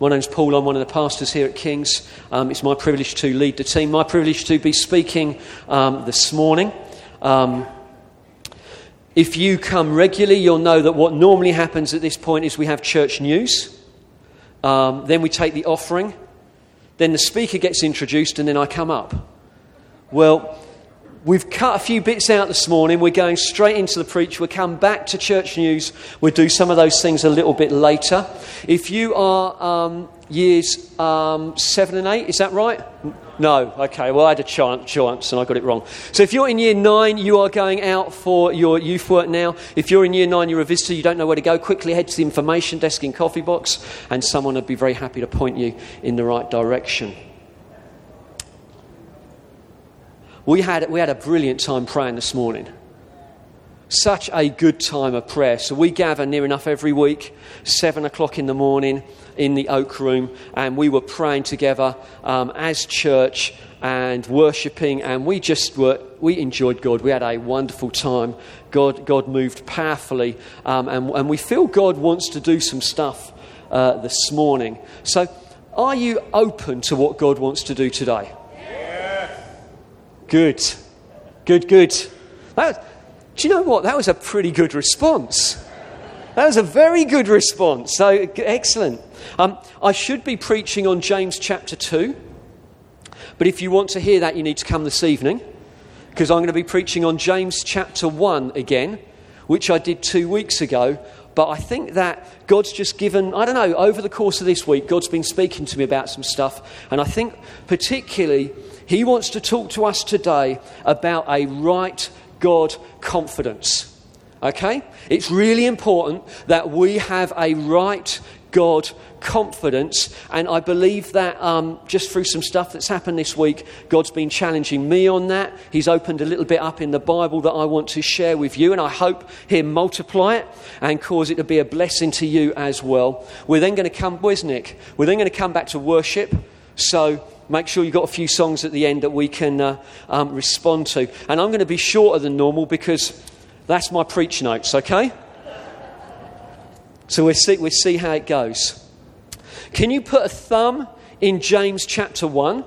My name's Paul. I'm one of the pastors here at King's. Um, it's my privilege to lead the team. My privilege to be speaking um, this morning. Um, if you come regularly, you'll know that what normally happens at this point is we have church news. Um, then we take the offering. Then the speaker gets introduced, and then I come up. Well, We've cut a few bits out this morning. We're going straight into the preach. We'll come back to church news. We'll do some of those things a little bit later. If you are um, years um, seven and eight, is that right? No. Okay. Well, I had a chance, chance and I got it wrong. So if you're in year nine, you are going out for your youth work now. If you're in year nine, you're a visitor, you don't know where to go, quickly head to the information desk in Coffee Box and someone would be very happy to point you in the right direction. We had, we had a brilliant time praying this morning. Such a good time of prayer. So we gather near enough every week, seven o'clock in the morning in the Oak Room, and we were praying together um, as church and worshipping, and we just were, we enjoyed God. We had a wonderful time. God, God moved powerfully, um, and, and we feel God wants to do some stuff uh, this morning. So, are you open to what God wants to do today? Good. Good, good. That, do you know what? That was a pretty good response. That was a very good response. So, excellent. Um, I should be preaching on James chapter 2. But if you want to hear that, you need to come this evening. Because I'm going to be preaching on James chapter 1 again, which I did two weeks ago. But I think that God's just given, I don't know, over the course of this week, God's been speaking to me about some stuff. And I think particularly he wants to talk to us today about a right God confidence. Okay? It's really important that we have a right God confidence. And I believe that um, just through some stuff that's happened this week, God's been challenging me on that. He's opened a little bit up in the Bible that I want to share with you. And I hope He'll multiply it and cause it to be a blessing to you as well. We're then going to come, where's Nick? We're then going to come back to worship. So make sure you've got a few songs at the end that we can uh, um, respond to. And I'm going to be shorter than normal because that's my preach notes, okay? So we'll see, we'll see how it goes. Can you put a thumb in James chapter 1?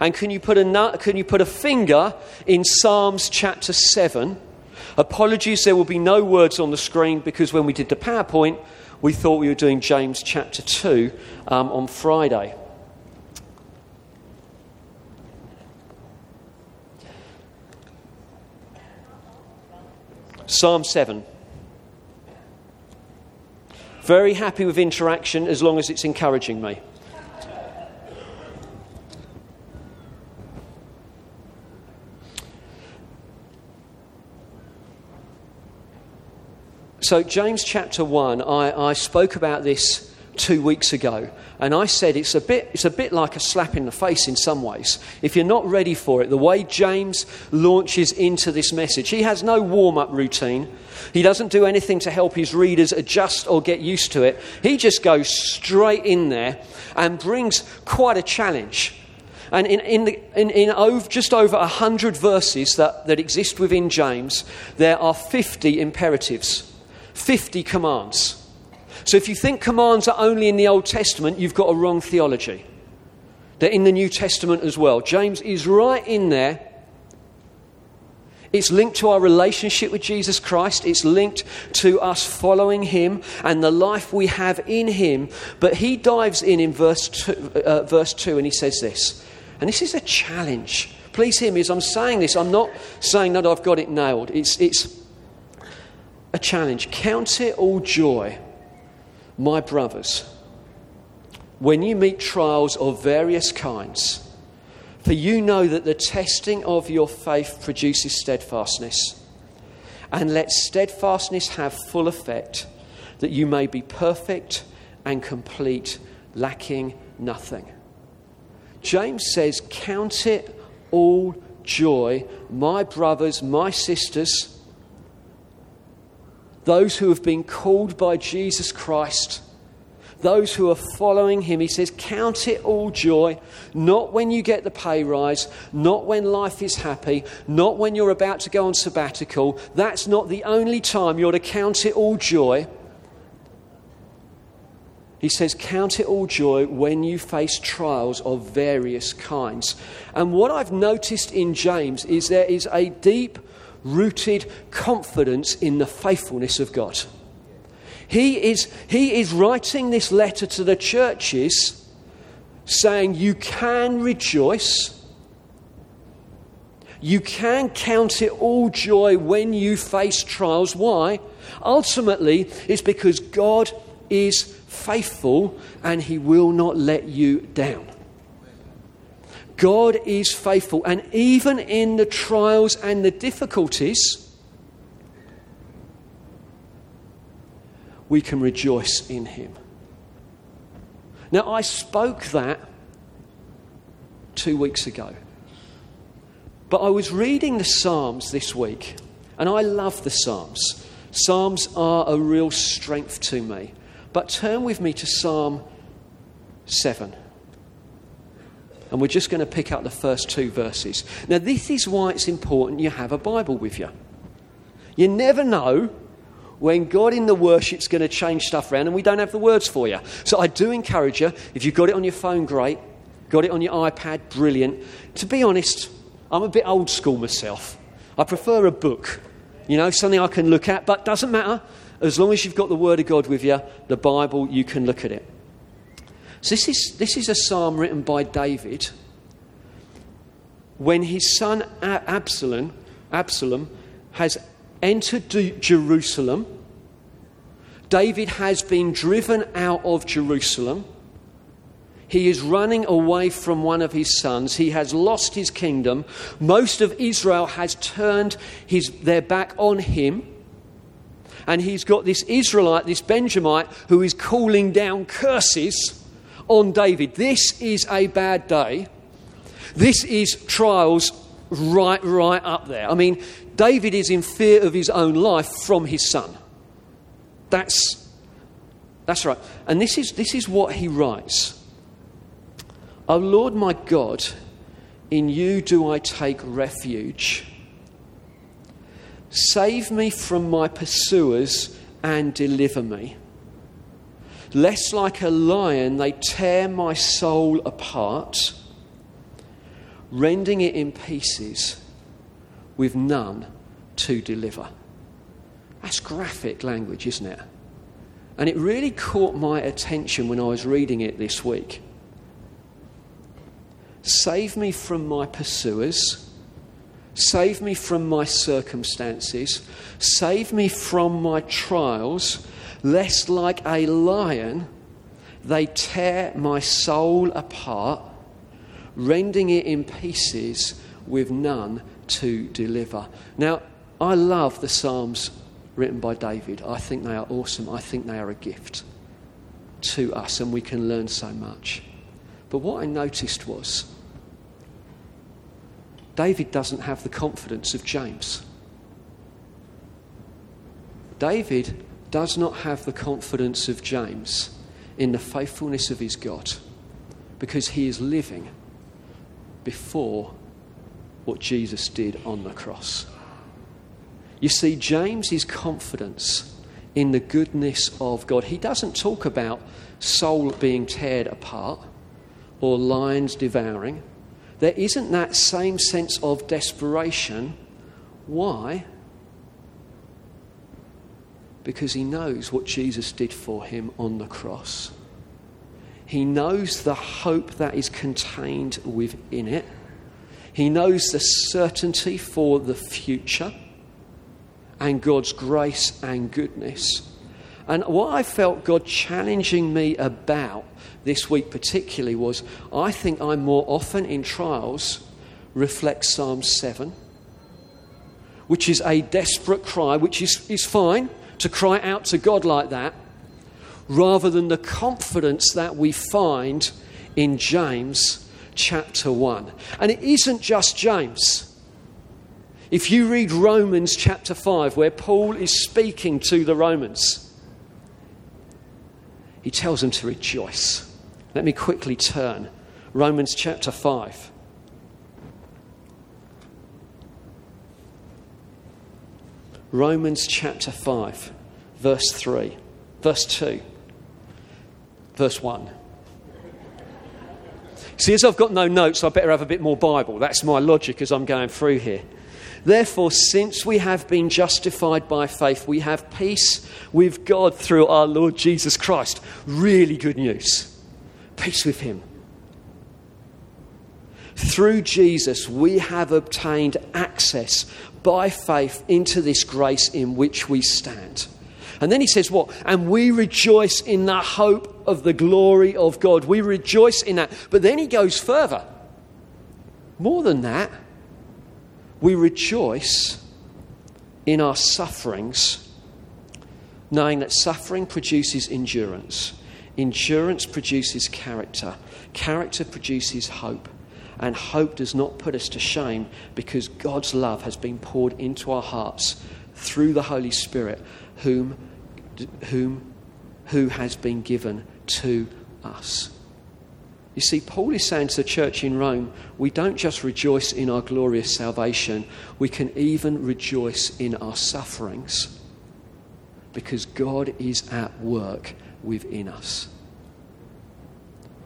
And can you put a, can you put a finger in Psalms chapter 7? Apologies, there will be no words on the screen because when we did the PowerPoint, we thought we were doing James chapter 2 um, on Friday. Psalm 7. Very happy with interaction as long as it's encouraging me. So, James chapter 1, I, I spoke about this two weeks ago. And I said it's a, bit, it's a bit like a slap in the face in some ways. If you're not ready for it, the way James launches into this message, he has no warm up routine. He doesn't do anything to help his readers adjust or get used to it. He just goes straight in there and brings quite a challenge. And in, in, the, in, in over, just over 100 verses that, that exist within James, there are 50 imperatives, 50 commands. So if you think commands are only in the Old Testament, you've got a wrong theology. They're in the New Testament as well. James is right in there. It's linked to our relationship with Jesus Christ. It's linked to us following Him and the life we have in Him. But he dives in in verse two, uh, verse 2 and he says this. And this is a challenge. Please hear me as I'm saying this. I'm not saying that I've got it nailed. It's, it's a challenge. Count it all joy my brothers, when you meet trials of various kinds, for you know that the testing of your faith produces steadfastness. And let steadfastness have full effect, that you may be perfect and complete, lacking nothing. James says, Count it all joy, my brothers, my sisters those who have been called by Jesus Christ, those who are following him, he says, Count it all joy, not when you get the pay rise, not when life is happy, not when you're about to go on sabbatical. That's not the only time you're to count it all joy. He says, Count it all joy when you face trials of various kinds. And what I've noticed in James is there is a deep rooted confidence in the faithfulness of God. He is, he is writing this letter to the churches saying, You can rejoice. You can count it all joy when you face trials. Why? Ultimately, it's because God is faithful and he will not let you down. God is faithful, and even in the trials and the difficulties, we can rejoice in him. Now, I spoke that two weeks ago, but I was reading the Psalms this week, and I love the Psalms. Psalms are a real strength to me. But turn with me to Psalm 7. And we're just going to pick up the first two verses. Now, this is why it's important you have a Bible with you. You never know when God in the worship's going to change stuff around and we don't have the words for you. So I do encourage you, if you've got it on your phone, great. Got it on your iPad, brilliant. To be honest, I'm a bit old school myself. I prefer a book, you know, something I can look at, but doesn't matter. As long as you've got the Word of God with you, the Bible, you can look at it. So, this is, this is a psalm written by David when his son Absalom, Absalom has entered Jerusalem. David has been driven out of Jerusalem. He is running away from one of his sons. He has lost his kingdom. Most of Israel has turned his, their back on him and he's got this Israelite, this Benjamite, who is calling down curses on David. This is a bad day. This is trials right, right up there. I mean, David is in fear of his own life from his son. That's, that's right. And this is, this is what he writes O Lord my God, in you do I take refuge. Save me from my pursuers and deliver me. Lest like a lion they tear my soul apart, rending it in pieces with none to deliver. That's graphic language, isn't it? And it really caught my attention when I was reading it this week. Save me from my pursuers Save me from my circumstances. Save me from my trials, lest like a lion they tear my soul apart, rending it in pieces with none to deliver. Now, I love the Psalms written by David. I think they are awesome. I think they are a gift to us, and we can learn so much. But what I noticed was David doesn't have the confidence of James. David does not have the confidence of James in the faithfulness of his God because he is living before what Jesus did on the cross. You see, James's confidence in the goodness of God, he doesn't talk about soul being teared apart or lions devouring there isn't that same sense of desperation. Why? Because he knows what Jesus did for him on the cross. He knows the hope that is contained within it. He knows the certainty for the future and God's grace and goodness. And what I felt God challenging me about this week, particularly, was I think I'm more often in trials reflect Psalm 7, which is a desperate cry, which is, is fine to cry out to God like that, rather than the confidence that we find in James chapter 1. And it isn't just James. If you read Romans chapter 5, where Paul is speaking to the Romans, he tells them to rejoice. Let me quickly turn. Romans chapter 5. Romans chapter 5, verse 3, verse 2. verse 1. See, as I've got no notes, I better have a bit more Bible. That's my logic as I'm going through here. Therefore, since we have been justified by faith, we have peace with God through our Lord Jesus Christ. Really good news. Peace with Him. Through Jesus, we have obtained access by faith into this grace in which we stand. And then he says, What? And we rejoice in the hope of the glory of God. We rejoice in that. But then he goes further. More than that, we rejoice in our sufferings, knowing that suffering produces endurance. Endurance produces character. Character produces hope. And hope does not put us to shame because God's love has been poured into our hearts through the Holy Spirit, whom, whom, who has been given to us. You see, Paul is saying to the church in Rome, we don't just rejoice in our glorious salvation, we can even rejoice in our sufferings because God is at work within us.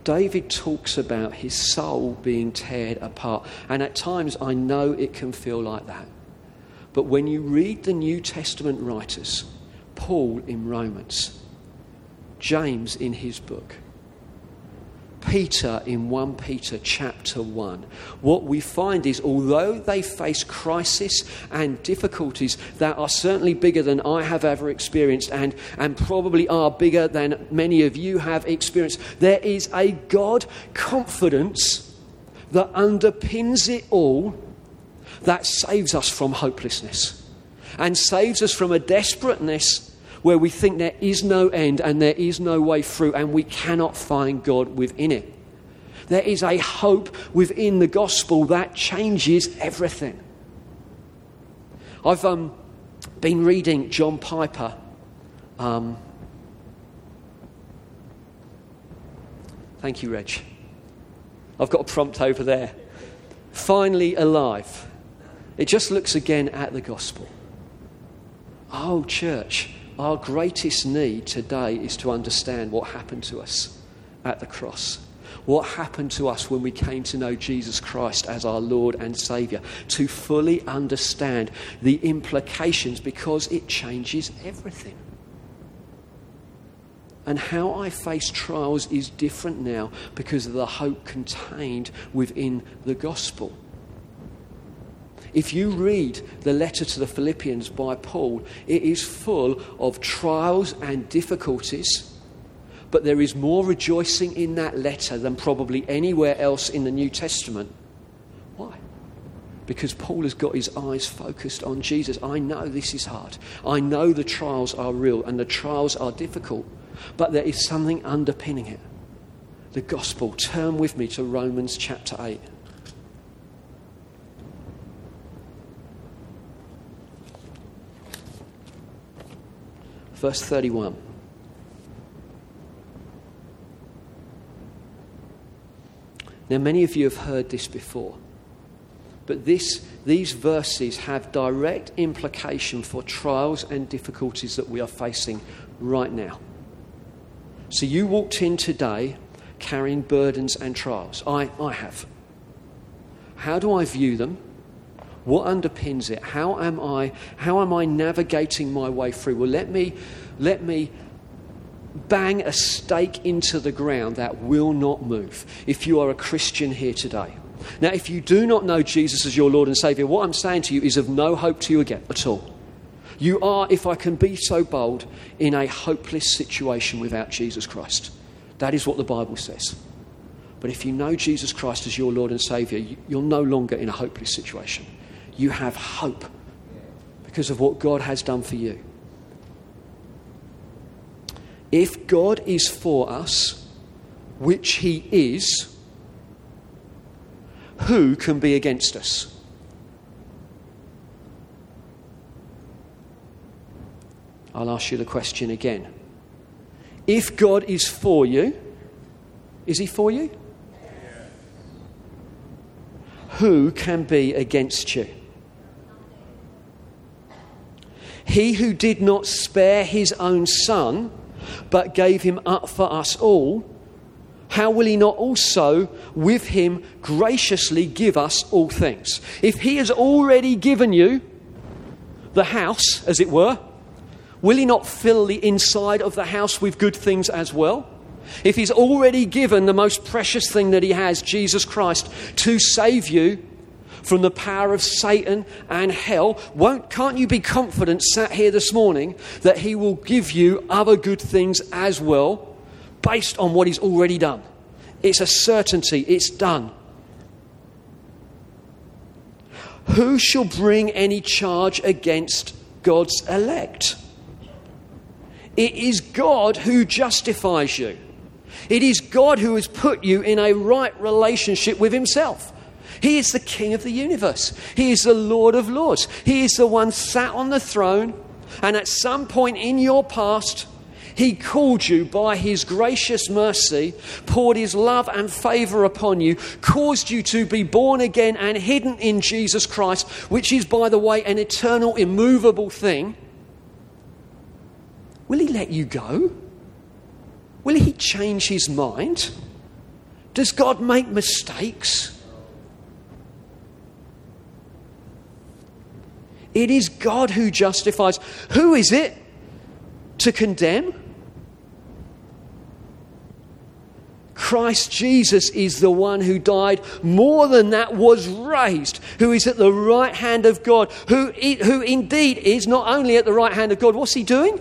David talks about his soul being teared apart, and at times I know it can feel like that. But when you read the New Testament writers, Paul in Romans, James in his book, Peter in 1 Peter chapter 1, what we find is although they face crisis and difficulties that are certainly bigger than I have ever experienced and, and probably are bigger than many of you have experienced, there is a God confidence that underpins it all that saves us from hopelessness and saves us from a desperateness where we think there is no end and there is no way through and we cannot find God within it. There is a hope within the gospel that changes everything. I've um, been reading John Piper. Um, thank you, Reg. I've got a prompt over there. Finally alive. It just looks again at the gospel. Oh, church, our greatest need today is to understand what happened to us at the cross. What happened to us when we came to know Jesus Christ as our Lord and Saviour. To fully understand the implications because it changes everything. And how I face trials is different now because of the hope contained within the gospel. If you read the letter to the Philippians by Paul, it is full of trials and difficulties. But there is more rejoicing in that letter than probably anywhere else in the New Testament. Why? Because Paul has got his eyes focused on Jesus. I know this is hard. I know the trials are real and the trials are difficult. But there is something underpinning it the gospel. Turn with me to Romans chapter 8. Verse 31. Now, many of you have heard this before, but this, these verses have direct implication for trials and difficulties that we are facing right now. So, you walked in today carrying burdens and trials. I, I have. How do I view them? What underpins it? How am I, how am I navigating my way through? Well, let me, let me bang a stake into the ground that will not move if you are a Christian here today. Now, if you do not know Jesus as your Lord and Savior, what I'm saying to you is of no hope to you again at all. You are, if I can be so bold, in a hopeless situation without Jesus Christ. That is what the Bible says. But if you know Jesus Christ as your Lord and Savior, you're no longer in a hopeless situation you have hope because of what God has done for you. If God is for us, which He is, who can be against us? I'll ask you the question again. If God is for you, is He for you? Who can be against you? He who did not spare his own son, but gave him up for us all, how will he not also with him graciously give us all things? If he has already given you the house, as it were, will he not fill the inside of the house with good things as well? If he's already given the most precious thing that he has, Jesus Christ, to save you from the power of Satan and hell, won't, can't you be confident sat here this morning that he will give you other good things as well based on what he's already done? It's a certainty, it's done. Who shall bring any charge against God's elect? It is God who justifies you. It is God who has put you in a right relationship with Himself. He is the King of the universe. He is the Lord of lords. He is the one sat on the throne, and at some point in your past, He called you by His gracious mercy, poured His love and favor upon you, caused you to be born again and hidden in Jesus Christ, which is, by the way, an eternal, immovable thing. Will He let you go? Will he change his mind? Does God make mistakes? It is God who justifies. Who is it to condemn? Christ Jesus is the one who died, more than that, was raised, who is at the right hand of God, who, who indeed is not only at the right hand of God, what's he doing?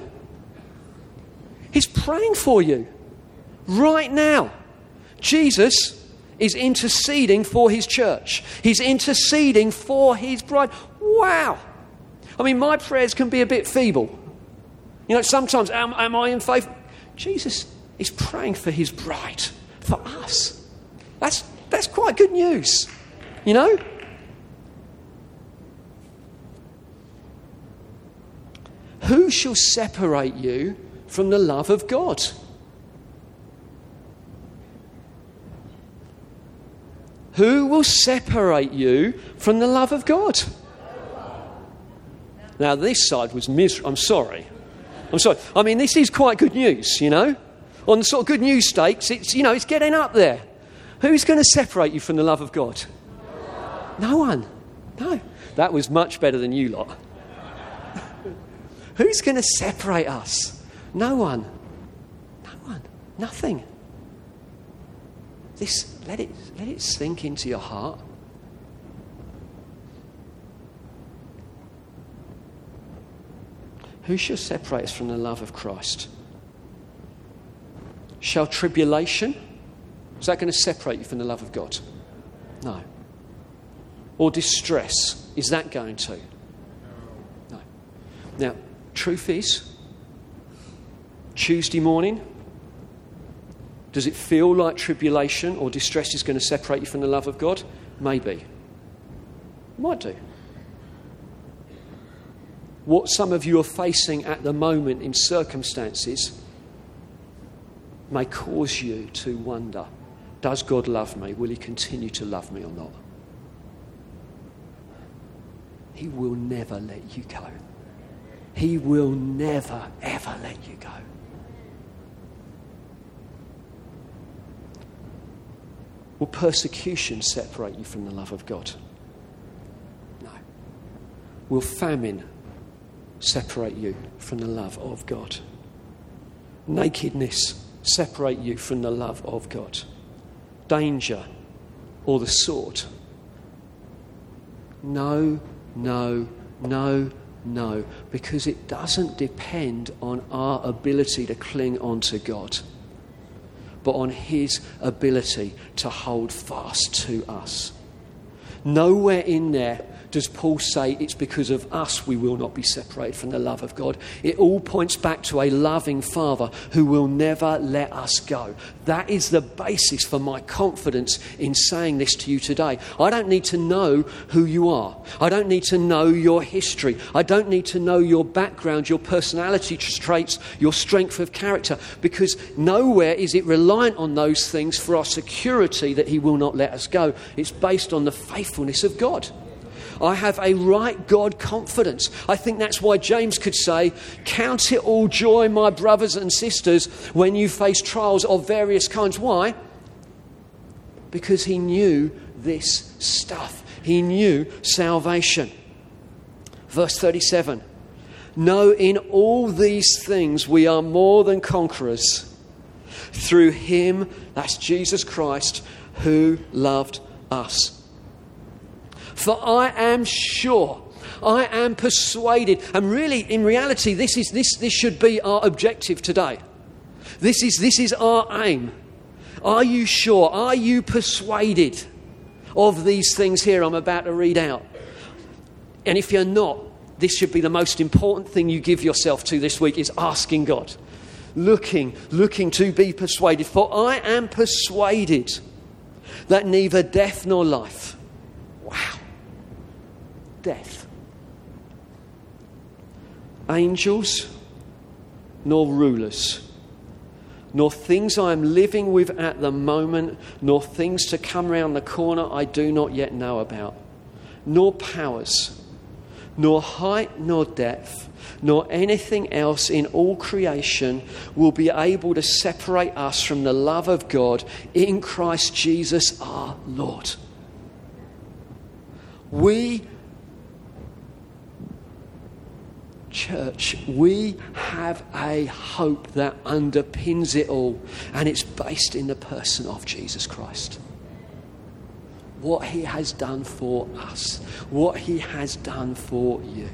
He's praying for you right now. Jesus is interceding for his church, he's interceding for his bride. Wow. I mean, my prayers can be a bit feeble. You know, sometimes, am, am I in faith? Jesus is praying for his bride, for us. That's, that's quite good news, you know? Who shall separate you from the love of God? Who will separate you from the love of God? Now, this side was miserable. I'm sorry. I'm sorry. I mean, this is quite good news, you know? On the sort of good news stakes, it's, you know, it's getting up there. Who's going to separate you from the love of God? No one. No. That was much better than you lot. Who's going to separate us? No one. No one. Nothing. This, let, it, let it sink into your heart. Who shall separate us from the love of Christ? Shall tribulation? Is that going to separate you from the love of God? No. Or distress? Is that going to? No. Now, truth is, Tuesday morning, does it feel like tribulation or distress is going to separate you from the love of God? Maybe. Might do. What some of you are facing at the moment in circumstances may cause you to wonder Does God love me? Will He continue to love me or not? He will never let you go. He will never, ever let you go. Will persecution separate you from the love of God? No. Will famine separate you from the love of God? Nakedness separate you from the love of God? Danger or the sword? No, no, no, no, because it doesn't depend on our ability to cling on to God but on his ability to hold fast to us. Nowhere in there does Paul say it's because of us we will not be separated from the love of God. It all points back to a loving Father who will never let us go. That is the basis for my confidence in saying this to you today. I don't need to know who you are, I don't need to know your history, I don't need to know your background, your personality traits, your strength of character, because nowhere is it reliant on those things for our security that He will not let us go. It's based on the faithfulness of God. I have a right God confidence. I think that's why James could say, Count it all joy, my brothers and sisters, when you face trials of various kinds. Why? Because he knew this stuff, he knew salvation. Verse 37 No, in all these things we are more than conquerors through him, that's Jesus Christ, who loved us. For I am sure, I am persuaded, and really, in reality, this, is, this, this should be our objective today. This is, this is our aim. Are you sure? Are you persuaded of these things here I'm about to read out? And if you're not, this should be the most important thing you give yourself to this week is asking God. Looking, looking to be persuaded. For I am persuaded that neither death nor life, wow, death. Angels, nor rulers, nor things I am living with at the moment, nor things to come round the corner I do not yet know about, nor powers, nor height nor depth, nor anything else in all creation will be able to separate us from the love of God in Christ Jesus our Lord. We church, we have a hope that underpins it all, and it's based in the person of Jesus Christ. What he has done for us, what he has done for you.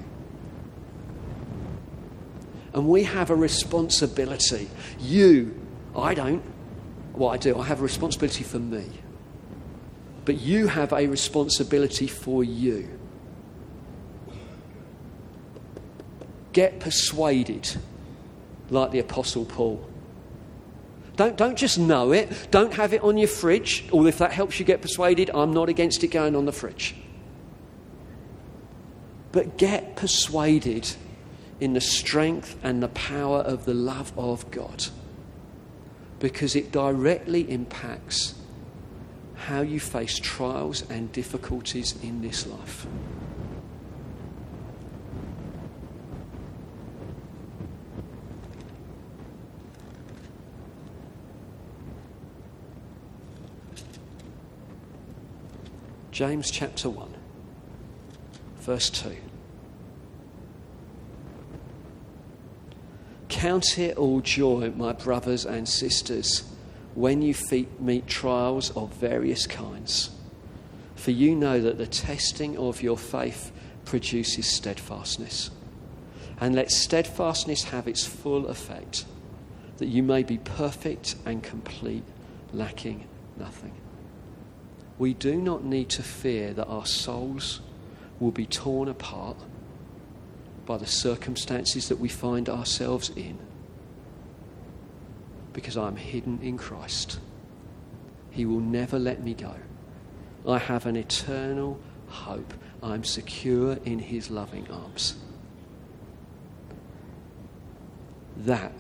And we have a responsibility. You, I don't. What I do, I have a responsibility for me. But you have a responsibility for you. Get persuaded, like the Apostle Paul. Don't, don't just know it. Don't have it on your fridge. Or if that helps you get persuaded, I'm not against it going on the fridge. But get persuaded in the strength and the power of the love of God. Because it directly impacts how you face trials and difficulties in this life. James chapter 1, verse 2. Count it all joy, my brothers and sisters, when you meet trials of various kinds. For you know that the testing of your faith produces steadfastness. And let steadfastness have its full effect, that you may be perfect and complete, lacking nothing we do not need to fear that our souls will be torn apart by the circumstances that we find ourselves in. Because I'm hidden in Christ. He will never let me go. I have an eternal hope. I'm secure in His loving arms. That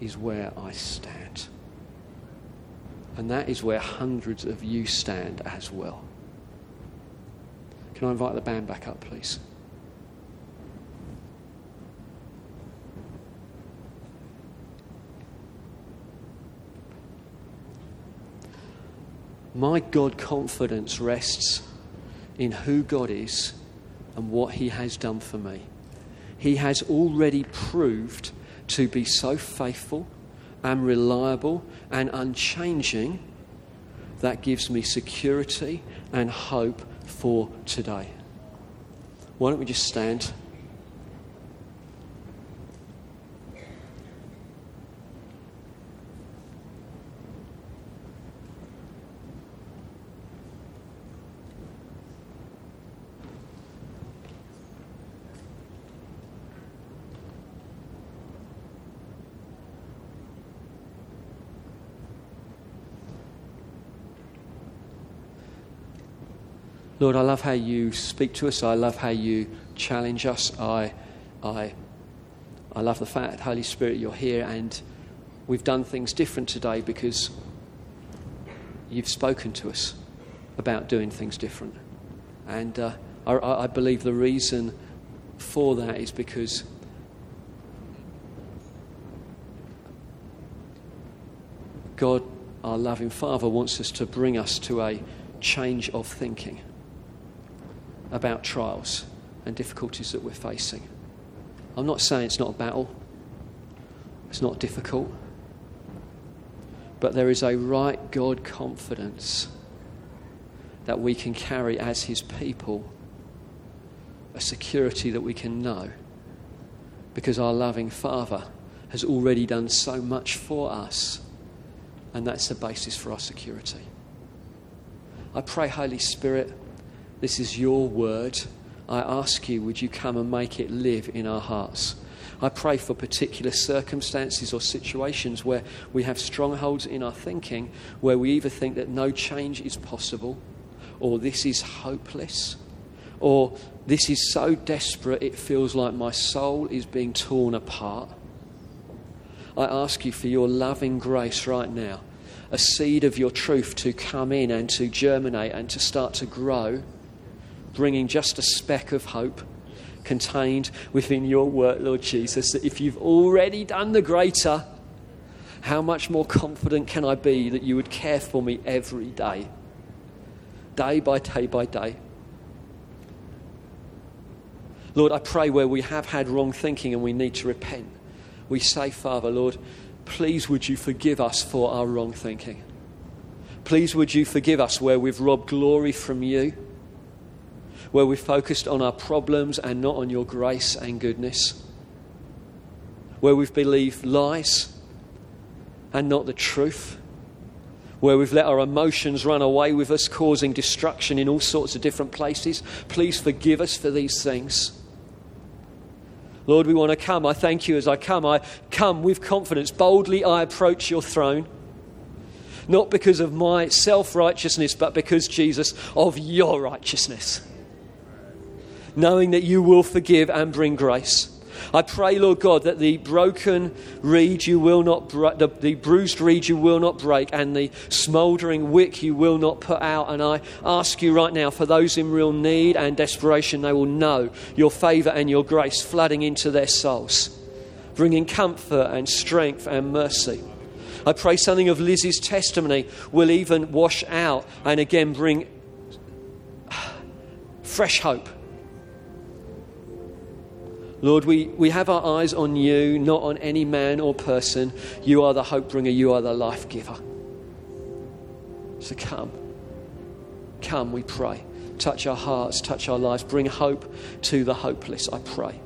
is where I stand. And that is where hundreds of you stand as well. Can I invite the band back up, please? My God confidence rests in who God is and what He has done for me. He has already proved to be so faithful and reliable and unchanging, that gives me security and hope for today. Why don't we just stand? Lord, I love how you speak to us. I love how you challenge us. I, I, I love the fact, Holy Spirit, you're here and we've done things different today because you've spoken to us about doing things different. And uh, I, I believe the reason for that is because God, our loving Father, wants us to bring us to a change of thinking about trials and difficulties that we're facing. I'm not saying it's not a battle, it's not difficult, but there is a right God confidence that we can carry as His people, a security that we can know because our loving Father has already done so much for us, and that's the basis for our security. I pray, Holy Spirit, this is your word. I ask you, would you come and make it live in our hearts? I pray for particular circumstances or situations where we have strongholds in our thinking, where we either think that no change is possible, or this is hopeless, or this is so desperate it feels like my soul is being torn apart. I ask you for your loving grace right now, a seed of your truth to come in and to germinate and to start to grow, bringing just a speck of hope contained within your work, Lord Jesus, that if you've already done the greater, how much more confident can I be that you would care for me every day? day by day by day. Lord, I pray where we have had wrong thinking and we need to repent, we say, Father, Lord, please would you forgive us for our wrong thinking. Please would you forgive us where we've robbed glory from you, where we've focused on our problems and not on your grace and goodness, where we've believed lies and not the truth where we've let our emotions run away with us, causing destruction in all sorts of different places. Please forgive us for these things. Lord, we want to come. I thank you as I come. I come with confidence. Boldly I approach your throne. Not because of my self righteousness, but because, Jesus, of your righteousness. Knowing that you will forgive and bring grace. I pray, Lord God, that the broken reed you will not, br- the, the bruised reed you will not break, and the smouldering wick you will not put out. And I ask you right now, for those in real need and desperation, they will know your favour and your grace flooding into their souls, bringing comfort and strength and mercy. I pray something of Lizzie's testimony will even wash out and again bring fresh hope Lord, we, we have our eyes on you, not on any man or person. You are the hope bringer, you are the life giver. So come. Come, we pray. Touch our hearts, touch our lives. Bring hope to the hopeless, I pray.